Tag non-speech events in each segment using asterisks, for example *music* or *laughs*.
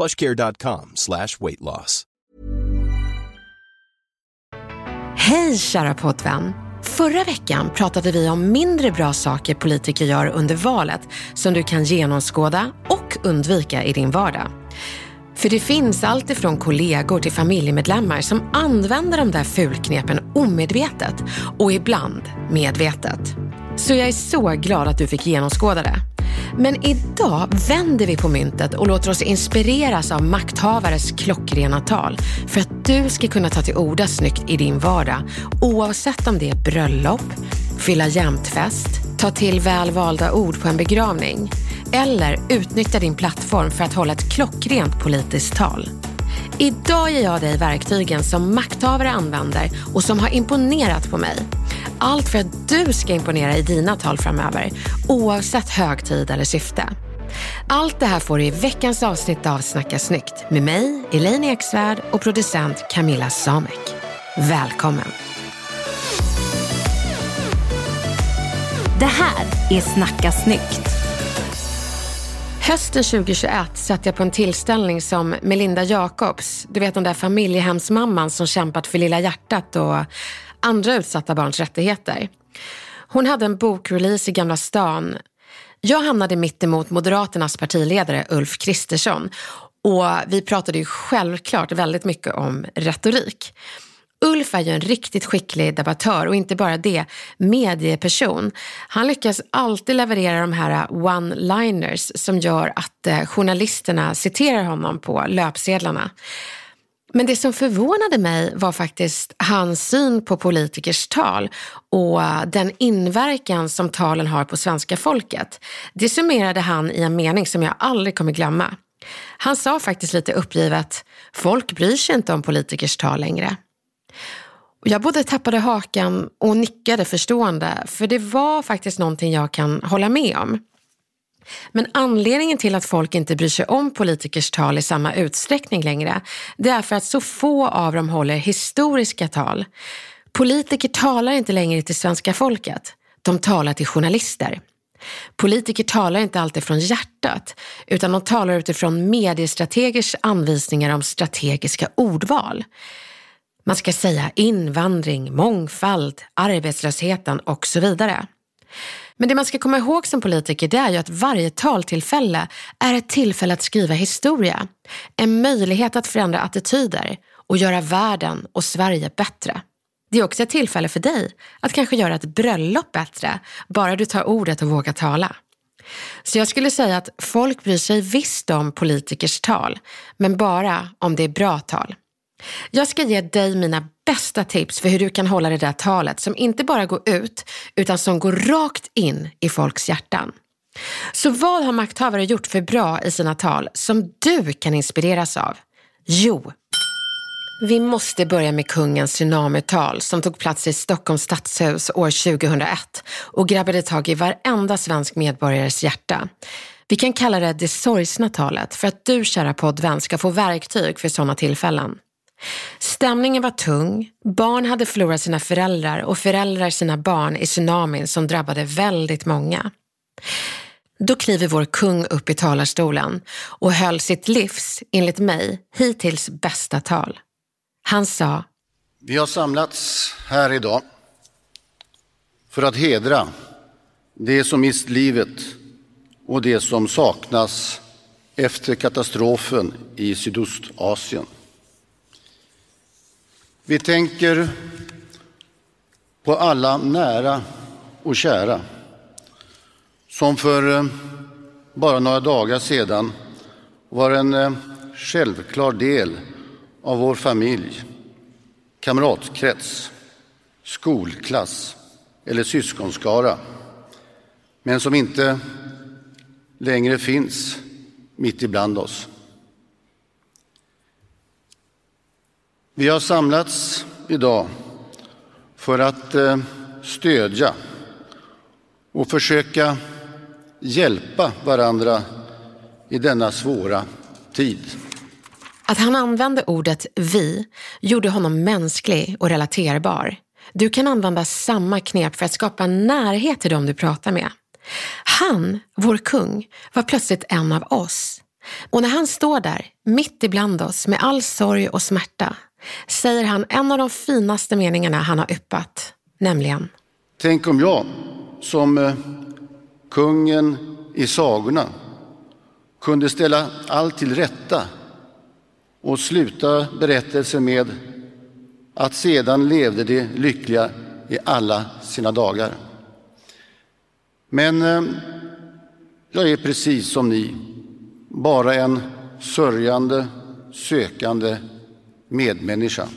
plushcare.com slash weight loss. Hej kära poddvän! Förra veckan pratade vi om mindre bra saker politiker gör under valet som du kan genomskåda och undvika i din vardag. För det finns allt ifrån kollegor till familjemedlemmar som använder de där fulknepen omedvetet och ibland medvetet. Så jag är så glad att du fick genomskåda det. Men idag vänder vi på myntet och låter oss inspireras av makthavares klockrena tal för att du ska kunna ta till orda snyggt i din vardag oavsett om det är bröllop, fylla jämtfest, ta till väl valda ord på en begravning eller utnyttja din plattform för att hålla ett klockrent politiskt tal. Idag ger jag dig verktygen som makthavare använder och som har imponerat på mig. Allt för att du ska imponera i dina tal framöver, oavsett högtid eller syfte. Allt det här får du i veckans avsnitt av Snacka snyggt med mig, Elaine Eksvärd och producent Camilla Samek. Välkommen! Det här är Snacka snyggt. Hösten 2021 satt jag på en tillställning som Melinda Jacobs, du vet den där familjehemsmamman som kämpat för Lilla hjärtat och andra utsatta barns rättigheter. Hon hade en bokrelease i Gamla stan. Jag hamnade mitt emot Moderaternas partiledare Ulf Kristersson och vi pratade ju självklart väldigt mycket om retorik. Ulf är ju en riktigt skicklig debattör och inte bara det, medieperson. Han lyckas alltid leverera de här one-liners som gör att eh, journalisterna citerar honom på löpsedlarna. Men det som förvånade mig var faktiskt hans syn på politikers tal och den inverkan som talen har på svenska folket. Det summerade han i en mening som jag aldrig kommer glömma. Han sa faktiskt lite uppgivet, folk bryr sig inte om politikers tal längre. Jag både tappade hakan och nickade förstående, för det var faktiskt någonting jag kan hålla med om. Men anledningen till att folk inte bryr sig om politikers tal i samma utsträckning längre, det är för att så få av dem håller historiska tal. Politiker talar inte längre till svenska folket, de talar till journalister. Politiker talar inte alltid från hjärtat, utan de talar utifrån mediestrategers anvisningar om strategiska ordval. Man ska säga invandring, mångfald, arbetslösheten och så vidare. Men det man ska komma ihåg som politiker det är ju att varje taltillfälle är ett tillfälle att skriva historia. En möjlighet att förändra attityder och göra världen och Sverige bättre. Det är också ett tillfälle för dig att kanske göra ett bröllop bättre, bara du tar ordet och vågar tala. Så jag skulle säga att folk bryr sig visst om politikers tal, men bara om det är bra tal. Jag ska ge dig mina bästa tips för hur du kan hålla det där talet som inte bara går ut utan som går rakt in i folks hjärtan. Så vad har makthavare gjort för bra i sina tal som du kan inspireras av? Jo, vi måste börja med kungens tsunamital som tog plats i Stockholms stadshus år 2001 och grabbade tag i varenda svensk medborgares hjärta. Vi kan kalla det det sorgsna talet för att du kära poddvän ska få verktyg för sådana tillfällen. Stämningen var tung, barn hade förlorat sina föräldrar och föräldrar sina barn i tsunamin som drabbade väldigt många. Då kliver vår kung upp i talarstolen och höll sitt livs, enligt mig, hittills bästa tal. Han sa Vi har samlats här idag för att hedra det som mist livet och det som saknas efter katastrofen i Sydostasien. Vi tänker på alla nära och kära som för eh, bara några dagar sedan var en eh, självklar del av vår familj, kamratkrets, skolklass eller syskonskara men som inte längre finns mitt ibland oss. Vi har samlats idag för att eh, stödja och försöka hjälpa varandra i denna svåra tid. Att han använde ordet vi gjorde honom mänsklig och relaterbar. Du kan använda samma knep för att skapa närhet till dem du pratar med. Han, vår kung, var plötsligt en av oss. Och när han står där, mitt ibland oss, med all sorg och smärta, säger han en av de finaste meningarna han har yppat, nämligen Tänk om jag, som eh, kungen i sagorna, kunde ställa allt till rätta och sluta berättelsen med att sedan levde de lyckliga i alla sina dagar. Men eh, jag är precis som ni, bara en sörjande, sökande medmänniska.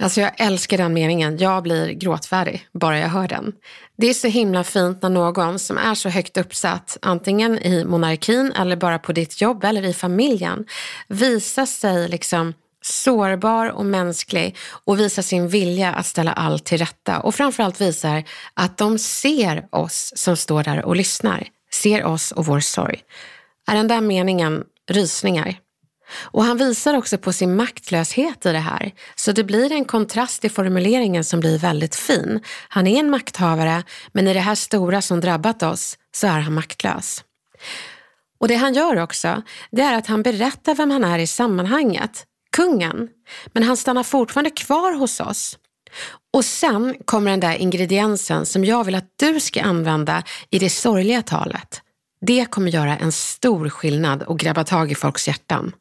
Alltså jag älskar den meningen. Jag blir gråtfärdig bara jag hör den. Det är så himla fint när någon som är så högt uppsatt, antingen i monarkin eller bara på ditt jobb eller i familjen, visar sig liksom sårbar och mänsklig och visar sin vilja att ställa allt till rätta och framförallt visar att de ser oss som står där och lyssnar, ser oss och vår sorg. Är den där meningen rysningar? Och han visar också på sin maktlöshet i det här. Så det blir en kontrast i formuleringen som blir väldigt fin. Han är en makthavare, men i det här stora som drabbat oss så är han maktlös. Och det han gör också, det är att han berättar vem han är i sammanhanget, kungen. Men han stannar fortfarande kvar hos oss. Och sen kommer den där ingrediensen som jag vill att du ska använda i det sorgliga talet. Det kommer göra en stor skillnad och grabba tag i folks hjärtan.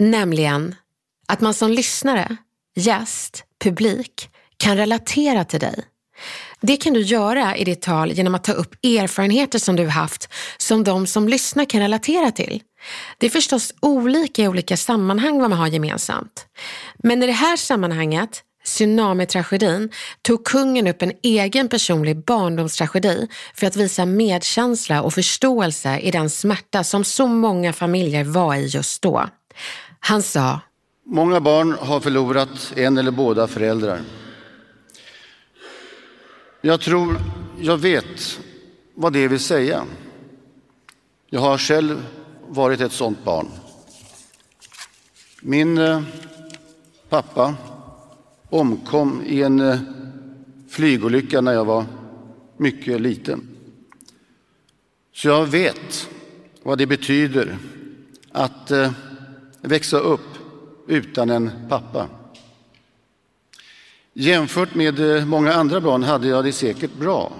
Nämligen att man som lyssnare, gäst, publik kan relatera till dig. Det kan du göra i ditt tal genom att ta upp erfarenheter som du haft som de som lyssnar kan relatera till. Det är förstås olika i olika sammanhang vad man har gemensamt. Men i det här sammanhanget, tsunamitragedin, tog kungen upp en egen personlig barndomstragedi för att visa medkänsla och förståelse i den smärta som så många familjer var i just då. Han sa Många barn har förlorat en eller båda föräldrar. Jag tror jag vet vad det vill säga. Jag har själv varit ett sådant barn. Min eh, pappa omkom i en eh, flygolycka när jag var mycket liten. Så jag vet vad det betyder att eh, växa upp utan en pappa. Jämfört med eh, många andra barn hade jag det säkert bra.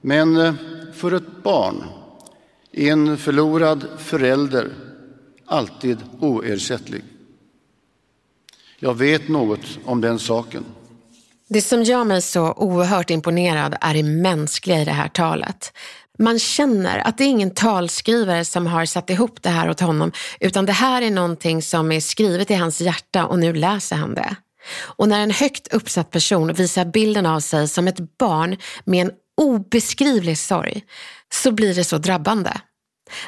Men eh, för ett barn är en förlorad förälder alltid oersättlig. Jag vet något om den saken. Det som gör mig så oerhört imponerad är det mänskliga i det här talet. Man känner att det är ingen talskrivare som har satt ihop det här åt honom, utan det här är någonting som är skrivet i hans hjärta och nu läser han det. Och när en högt uppsatt person visar bilden av sig som ett barn med en obeskrivlig sorg, så blir det så drabbande.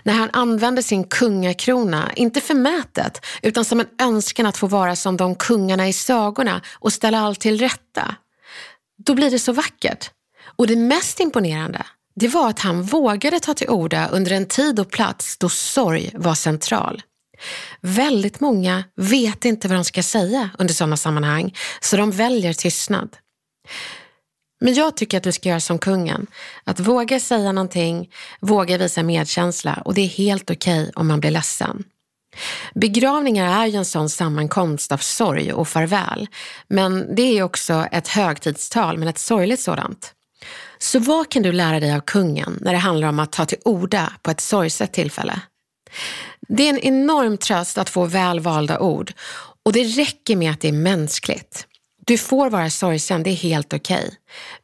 När han använder sin kungakrona, inte förmätet, utan som en önskan att få vara som de kungarna i sagorna och ställa allt till rätta. Då blir det så vackert. Och det mest imponerande, det var att han vågade ta till orda under en tid och plats då sorg var central. Väldigt många vet inte vad de ska säga under sådana sammanhang, så de väljer tystnad. Men jag tycker att du ska göra som kungen. Att våga säga någonting, våga visa medkänsla och det är helt okej okay om man blir ledsen. Begravningar är ju en sån sammankomst av sorg och farväl. Men det är också ett högtidstal, men ett sorgligt sådant. Så vad kan du lära dig av kungen när det handlar om att ta till orda på ett sorgset tillfälle? Det är en enorm tröst att få väl valda ord och det räcker med att det är mänskligt. Du får vara sorgsen, det är helt okej. Okay.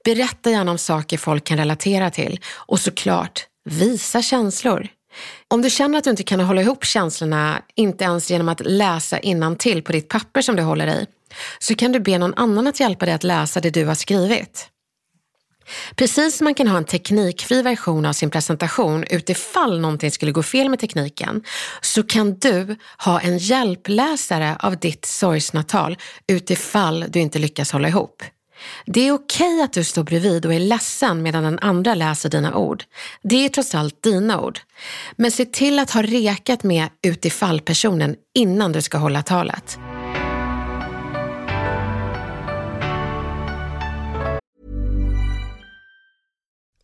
Berätta gärna om saker folk kan relatera till och såklart, visa känslor. Om du känner att du inte kan hålla ihop känslorna, inte ens genom att läsa till på ditt papper som du håller i, så kan du be någon annan att hjälpa dig att läsa det du har skrivit. Precis som man kan ha en teknikfri version av sin presentation utifall någonting skulle gå fel med tekniken, så kan du ha en hjälpläsare av ditt sorgsna tal utifall du inte lyckas hålla ihop. Det är okej att du står bredvid och är ledsen medan den andra läser dina ord. Det är trots allt dina ord. Men se till att ha rekat med utifall-personen innan du ska hålla talet.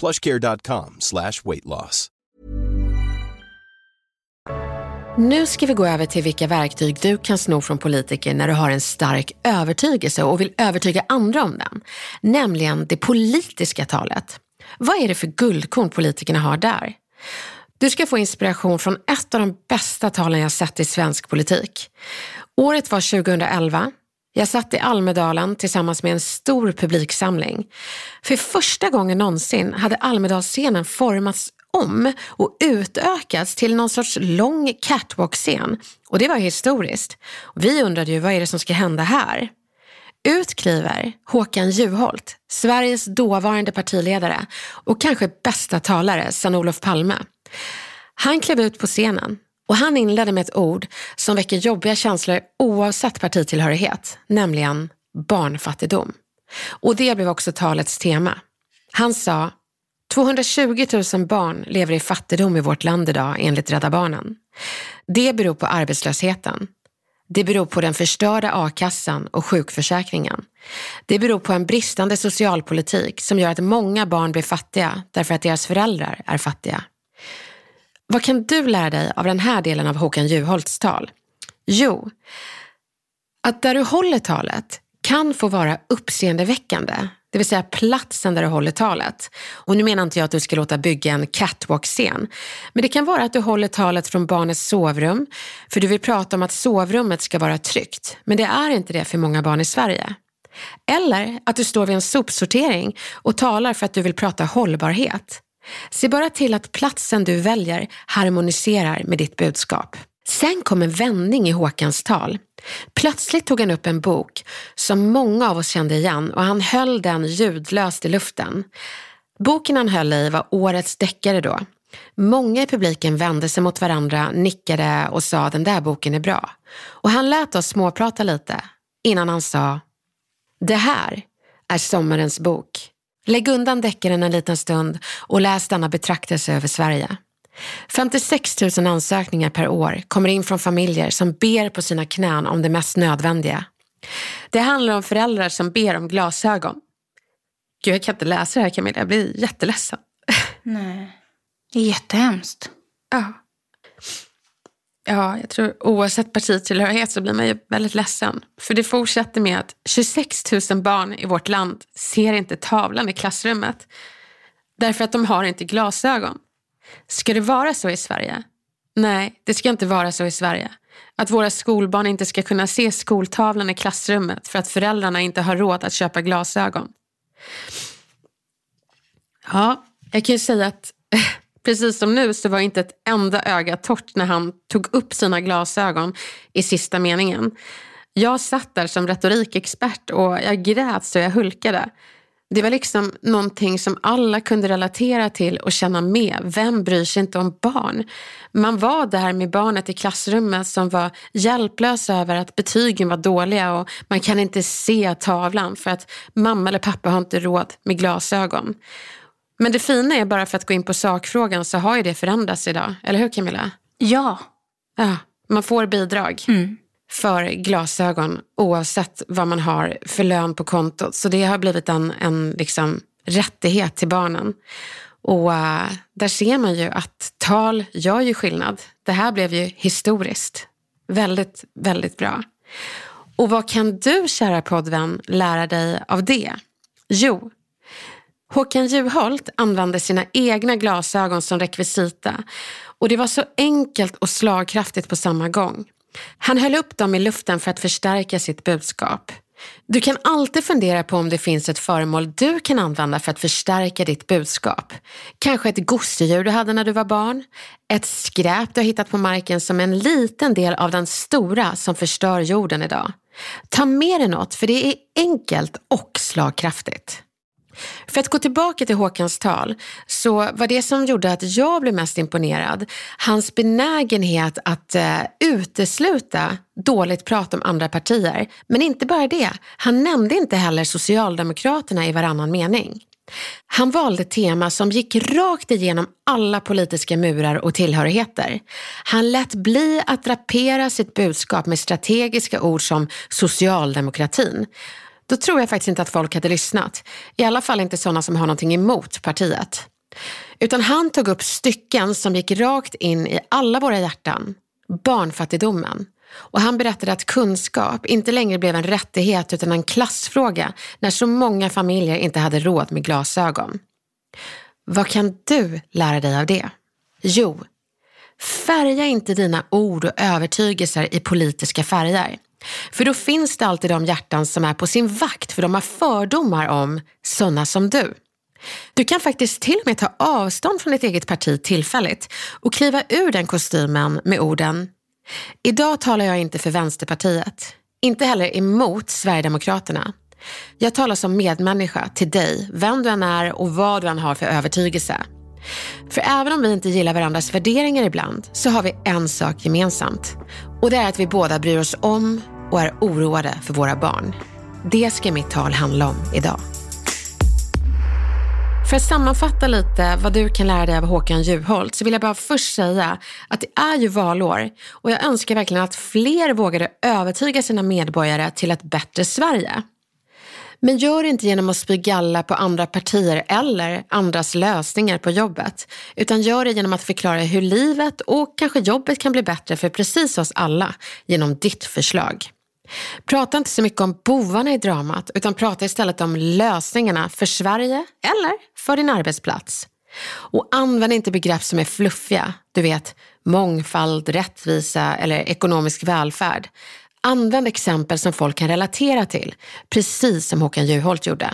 plushcare.com slash weight loss. Nu ska vi gå över till vilka verktyg du kan sno från politiker när du har en stark övertygelse och vill övertyga andra om den. Nämligen det politiska talet. Vad är det för guldkorn politikerna har där? Du ska få inspiration från ett av de bästa talen jag sett i svensk politik. Året var 2011. Jag satt i Almedalen tillsammans med en stor publiksamling. För första gången någonsin hade Almedalsscenen formats om och utökats till någon sorts lång catwalk-scen. Och det var historiskt. Vi undrade ju vad är det som ska hända här? Ut kliver Håkan Juholt, Sveriges dåvarande partiledare och kanske bästa talare sedan Olof Palme. Han klev ut på scenen och han inledde med ett ord som väcker jobbiga känslor oavsett partitillhörighet, nämligen barnfattigdom. Och det blev också talets tema. Han sa 220 000 barn lever i fattigdom i vårt land idag enligt Rädda Barnen. Det beror på arbetslösheten. Det beror på den förstörda a-kassan och sjukförsäkringen. Det beror på en bristande socialpolitik som gör att många barn blir fattiga därför att deras föräldrar är fattiga. Vad kan du lära dig av den här delen av Håkan Juholts tal? Jo, att där du håller talet kan få vara uppseendeväckande det vill säga platsen där du håller talet. Och nu menar inte jag att du ska låta bygga en catwalk-scen, men det kan vara att du håller talet från barnets sovrum, för du vill prata om att sovrummet ska vara tryggt, men det är inte det för många barn i Sverige. Eller att du står vid en sopsortering och talar för att du vill prata hållbarhet. Se bara till att platsen du väljer harmoniserar med ditt budskap. Sen kom en vändning i Håkans tal. Plötsligt tog han upp en bok som många av oss kände igen och han höll den ljudlöst i luften. Boken han höll i var årets deckare då. Många i publiken vände sig mot varandra, nickade och sa den där boken är bra. Och han lät oss småprata lite innan han sa Det här är sommarens bok. Lägg undan deckaren en liten stund och läs denna betraktelse över Sverige. 56 000 ansökningar per år kommer in från familjer som ber på sina knän om det mest nödvändiga. Det handlar om föräldrar som ber om glasögon. Gud, jag kan inte läsa det här Camilla, jag blir jätteledsen. Nej, det är jättehemskt. Ja. Ja, jag tror oavsett partitillhörighet så blir man ju väldigt ledsen. För det fortsätter med att 26 000 barn i vårt land ser inte tavlan i klassrummet. Därför att de har inte glasögon. Ska det vara så i Sverige? Nej, det ska inte vara så i Sverige. Att våra skolbarn inte ska kunna se skoltavlan i klassrummet för att föräldrarna inte har råd att köpa glasögon. Ja, jag kan ju säga att *laughs* precis som nu så var inte ett enda öga torrt när han tog upp sina glasögon i sista meningen. Jag satt där som retorikexpert och jag grät så jag hulkade. Det var liksom någonting som alla kunde relatera till och känna med. Vem bryr sig inte om barn? Man var där med barnet i klassrummet som var hjälplös över att betygen var dåliga och man kan inte se tavlan för att mamma eller pappa har inte råd med glasögon. Men det fina är bara för att gå in på sakfrågan så har ju det förändrats idag. Eller hur Camilla? Ja. Ja, man får bidrag. Mm. för glasögon oavsett vad man har för lön på kontot. Så det har blivit en, en liksom rättighet till barnen. Och uh, där ser man ju att tal gör ju skillnad. Det här blev ju historiskt. Väldigt, väldigt bra. Och vad kan du, kära poddvän, lära dig av det? Jo, Håkan Juholt använde sina egna glasögon som rekvisita och det var så enkelt och slagkraftigt på samma gång. Han höll upp dem i luften för att förstärka sitt budskap. Du kan alltid fundera på om det finns ett föremål du kan använda för att förstärka ditt budskap. Kanske ett gosedjur du hade när du var barn. Ett skräp du har hittat på marken som en liten del av den stora som förstör jorden idag. Ta med dig något för det är enkelt och slagkraftigt. För att gå tillbaka till Håkans tal så var det som gjorde att jag blev mest imponerad hans benägenhet att eh, utesluta dåligt prat om andra partier. Men inte bara det, han nämnde inte heller Socialdemokraterna i varannan mening. Han valde tema som gick rakt igenom alla politiska murar och tillhörigheter. Han lät bli att drapera sitt budskap med strategiska ord som socialdemokratin då tror jag faktiskt inte att folk hade lyssnat. I alla fall inte sådana som har någonting emot partiet. Utan han tog upp stycken som gick rakt in i alla våra hjärtan. Barnfattigdomen. Och han berättade att kunskap inte längre blev en rättighet utan en klassfråga när så många familjer inte hade råd med glasögon. Vad kan du lära dig av det? Jo, färga inte dina ord och övertygelser i politiska färger. För då finns det alltid de hjärtan som är på sin vakt för de har fördomar om sådana som du. Du kan faktiskt till och med ta avstånd från ditt eget parti tillfälligt och kliva ur den kostymen med orden Idag talar jag inte för Vänsterpartiet, inte heller emot Sverigedemokraterna. Jag talar som medmänniska till dig, vem du än är och vad du än har för övertygelse. För även om vi inte gillar varandras värderingar ibland så har vi en sak gemensamt. Och det är att vi båda bryr oss om och är oroade för våra barn. Det ska mitt tal handla om idag. För att sammanfatta lite vad du kan lära dig av Håkan Juholt så vill jag bara först säga att det är ju valår och jag önskar verkligen att fler vågade övertyga sina medborgare till ett bättre Sverige. Men gör det inte genom att spy galla på andra partier eller andras lösningar på jobbet. Utan gör det genom att förklara hur livet och kanske jobbet kan bli bättre för precis oss alla genom ditt förslag. Prata inte så mycket om bovarna i dramat utan prata istället om lösningarna för Sverige eller för din arbetsplats. Och använd inte begrepp som är fluffiga, du vet mångfald, rättvisa eller ekonomisk välfärd. Använd exempel som folk kan relatera till, precis som Håkan Juholt gjorde.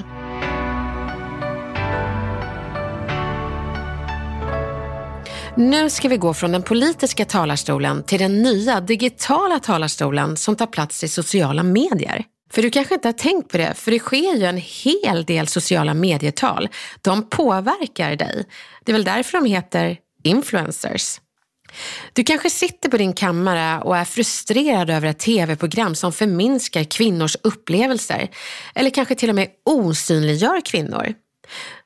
Nu ska vi gå från den politiska talarstolen till den nya digitala talarstolen som tar plats i sociala medier. För du kanske inte har tänkt på det, för det sker ju en hel del sociala medietal. De påverkar dig. Det är väl därför de heter influencers. Du kanske sitter på din kammare och är frustrerad över ett tv-program som förminskar kvinnors upplevelser eller kanske till och med osynliggör kvinnor.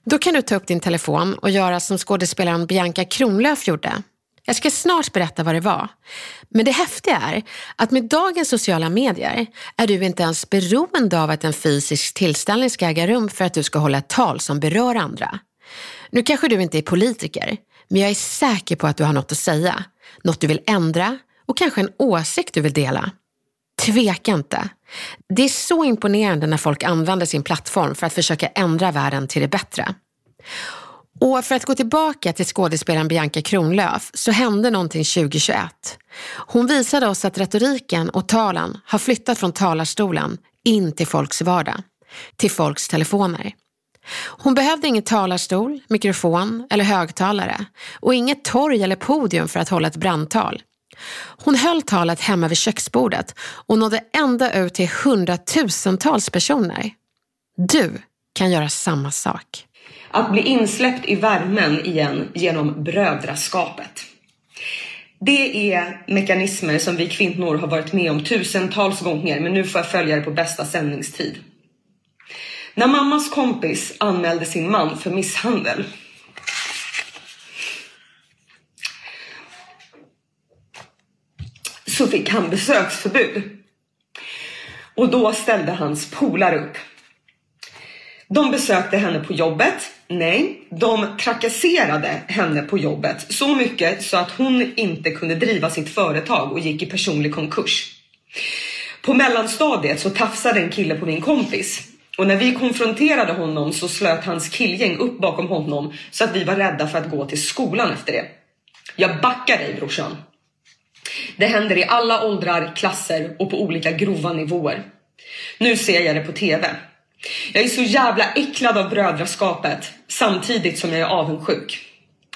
Då kan du ta upp din telefon och göra som skådespelaren Bianca Kronlöf gjorde. Jag ska snart berätta vad det var. Men det häftiga är att med dagens sociala medier är du inte ens beroende av att en fysisk tillställning ska äga rum för att du ska hålla ett tal som berör andra. Nu kanske du inte är politiker, men jag är säker på att du har något att säga, något du vill ändra och kanske en åsikt du vill dela. Tveka inte. Det är så imponerande när folk använder sin plattform för att försöka ändra världen till det bättre. Och för att gå tillbaka till skådespelaren Bianca Kronlöf så hände någonting 2021. Hon visade oss att retoriken och talen har flyttat från talarstolen in till folks vardag, till folks telefoner. Hon behövde ingen talarstol, mikrofon eller högtalare och inget torg eller podium för att hålla ett brandtal. Hon höll talet hemma vid köksbordet och nådde ända ut till hundratusentals personer. Du kan göra samma sak. Att bli insläppt i värmen igen genom brödraskapet. Det är mekanismer som vi kvinnor har varit med om tusentals gånger men nu får jag följa det på bästa sändningstid. När mammas kompis anmälde sin man för misshandel så fick han besöksförbud. Och då ställde hans polare upp. De besökte henne på jobbet. Nej, de trakasserade henne på jobbet så mycket så att hon inte kunde driva sitt företag och gick i personlig konkurs. På mellanstadiet så tafsade en kille på min kompis och när vi konfronterade honom så slöt hans killgäng upp bakom honom så att vi var rädda för att gå till skolan efter det. Jag backar dig brorsan. Det händer i alla åldrar, klasser och på olika grova nivåer. Nu ser jag det på TV. Jag är så jävla äcklad av brödraskapet samtidigt som jag är avundsjuk.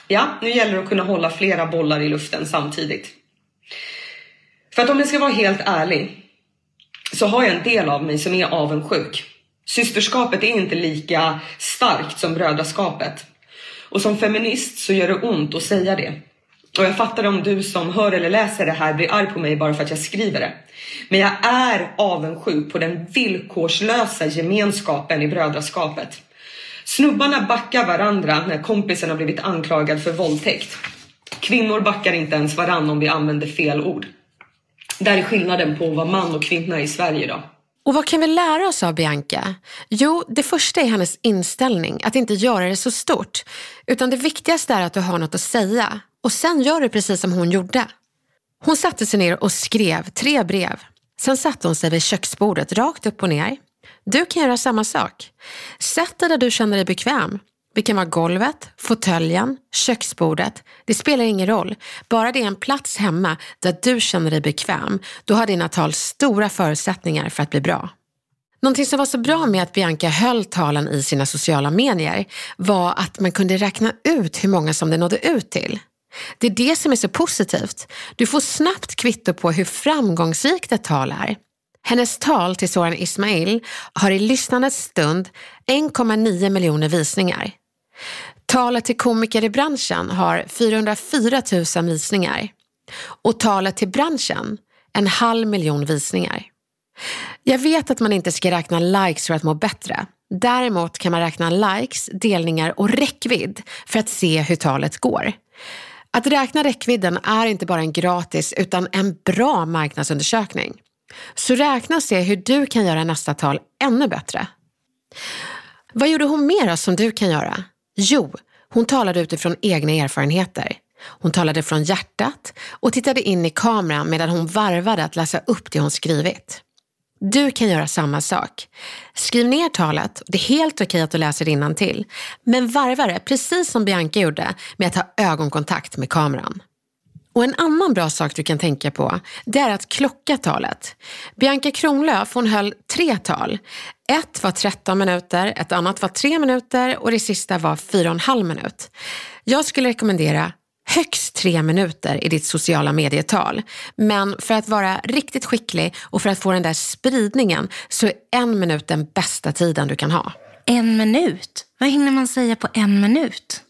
Ja, nu gäller det att kunna hålla flera bollar i luften samtidigt. För att om jag ska vara helt ärlig så har jag en del av mig som är avundsjuk. Systerskapet är inte lika starkt som brödraskapet. Och som feminist så gör det ont att säga det. Och jag fattar om du som hör eller läser det här blir arg på mig bara för att jag skriver det. Men jag är avundsjuk på den villkorslösa gemenskapen i brödraskapet. Snubbarna backar varandra när kompisen har blivit anklagad för våldtäkt. Kvinnor backar inte ens varann om vi använder fel ord. Där är skillnaden på att vara man och kvinna i Sverige idag. Och vad kan vi lära oss av Bianca? Jo, det första är hennes inställning, att inte göra det så stort. Utan det viktigaste är att du har något att säga. Och sen gör du precis som hon gjorde. Hon satte sig ner och skrev tre brev. Sen satte hon sig vid köksbordet rakt upp och ner. Du kan göra samma sak. Sätt dig där du känner dig bekväm. Det kan vara golvet, fåtöljen, köksbordet. Det spelar ingen roll. Bara det är en plats hemma där du känner dig bekväm, då har dina tal stora förutsättningar för att bli bra. Någonting som var så bra med att Bianca höll talen i sina sociala medier var att man kunde räkna ut hur många som det nådde ut till. Det är det som är så positivt. Du får snabbt kvitto på hur framgångsrikt ett tal är. Hennes tal till Soran Ismail har i lyssnandets stund 1,9 miljoner visningar. Talet till komiker i branschen har 404 000 visningar. Och talet till branschen en halv miljon visningar. Jag vet att man inte ska räkna likes för att må bättre. Däremot kan man räkna likes, delningar och räckvidd för att se hur talet går. Att räkna räckvidden är inte bara en gratis utan en bra marknadsundersökning. Så räkna och se hur du kan göra nästa tal ännu bättre. Vad gjorde hon mer som du kan göra? Jo, hon talade utifrån egna erfarenheter. Hon talade från hjärtat och tittade in i kameran medan hon varvade att läsa upp det hon skrivit. Du kan göra samma sak. Skriv ner talet, det är helt okej att du läser det till, men varva det precis som Bianca gjorde med att ha ögonkontakt med kameran. Och en annan bra sak du kan tänka på, det är att klocka talet. Bianca Kronlöf hon höll tre tal. Ett var 13 minuter, ett annat var 3 minuter och det sista var 4,5 minut. Jag skulle rekommendera högst tre minuter i ditt sociala medietal. Men för att vara riktigt skicklig och för att få den där spridningen så är en minut den bästa tiden du kan ha. En minut? Vad hinner man säga på en minut?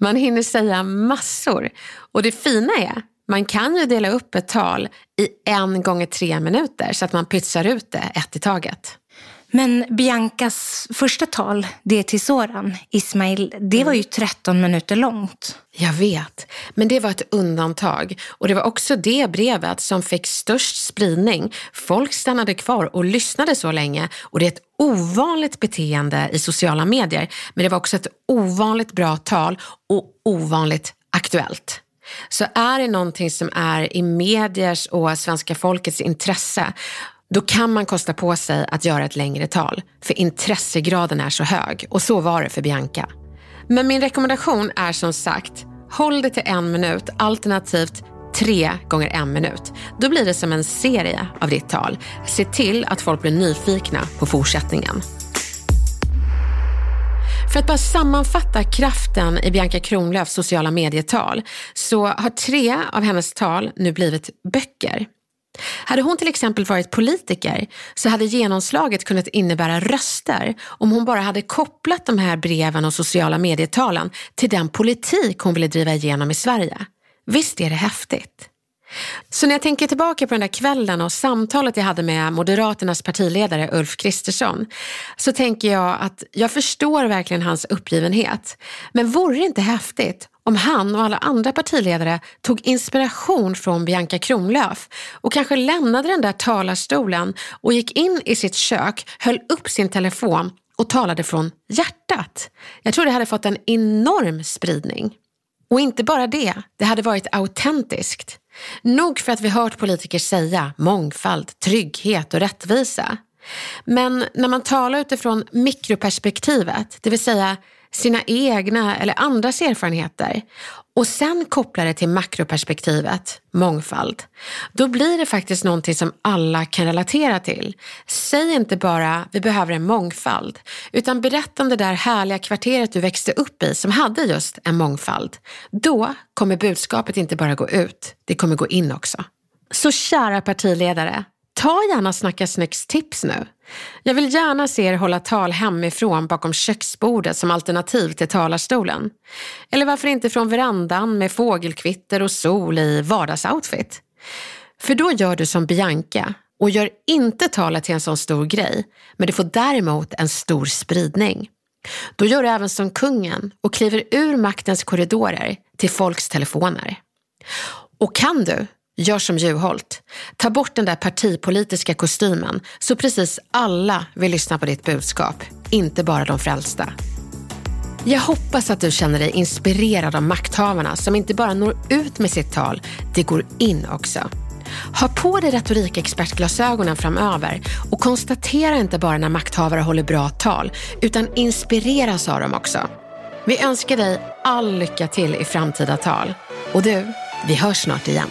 Man hinner säga massor. Och det fina är, man kan ju dela upp ett tal i en gånger tre minuter så att man pytsar ut det ett i taget. Men Biancas första tal, det till Soran, Ismail, det var ju 13 minuter långt. Jag vet, men det var ett undantag. Och det var också det brevet som fick störst spridning. Folk stannade kvar och lyssnade så länge. Och det är ett ovanligt beteende i sociala medier. Men det var också ett ovanligt bra tal och ovanligt aktuellt. Så är det någonting som är i mediers och svenska folkets intresse då kan man kosta på sig att göra ett längre tal, för intressegraden är så hög. Och så var det för Bianca. Men min rekommendation är som sagt, håll det till en minut, alternativt tre gånger en minut. Då blir det som en serie av ditt tal. Se till att folk blir nyfikna på fortsättningen. För att bara sammanfatta kraften i Bianca Kronlöfs sociala medietal så har tre av hennes tal nu blivit böcker. Hade hon till exempel varit politiker så hade genomslaget kunnat innebära röster om hon bara hade kopplat de här breven och sociala medietalen till den politik hon ville driva igenom i Sverige. Visst är det häftigt? Så när jag tänker tillbaka på den där kvällen och samtalet jag hade med Moderaternas partiledare Ulf Kristersson så tänker jag att jag förstår verkligen hans uppgivenhet. Men vore det inte häftigt om han och alla andra partiledare tog inspiration från Bianca Kronlöf och kanske lämnade den där talarstolen och gick in i sitt kök, höll upp sin telefon och talade från hjärtat. Jag tror det hade fått en enorm spridning. Och inte bara det, det hade varit autentiskt. Nog för att vi hört politiker säga mångfald, trygghet och rättvisa. Men när man talar utifrån mikroperspektivet, det vill säga sina egna eller andras erfarenheter och sen koppla det till makroperspektivet, mångfald, då blir det faktiskt någonting som alla kan relatera till. Säg inte bara vi behöver en mångfald, utan berätta om det där härliga kvarteret du växte upp i som hade just en mångfald. Då kommer budskapet inte bara gå ut, det kommer gå in också. Så kära partiledare, Ta gärna Snacka Snyggs tips nu. Jag vill gärna se er hålla tal hemifrån bakom köksbordet som alternativ till talarstolen. Eller varför inte från verandan med fågelkvitter och sol i vardagsoutfit? För då gör du som Bianca och gör inte talet till en sån stor grej, men det får däremot en stor spridning. Då gör du även som kungen och kliver ur maktens korridorer till folks telefoner. Och kan du, Gör som Juholt. Ta bort den där partipolitiska kostymen så precis alla vill lyssna på ditt budskap, inte bara de frälsta. Jag hoppas att du känner dig inspirerad av makthavarna som inte bara når ut med sitt tal, det går in också. Ha på dig retorikexpertglasögonen framöver och konstatera inte bara när makthavare håller bra tal, utan inspireras av dem också. Vi önskar dig all lycka till i framtida tal. Och du, vi hörs snart igen.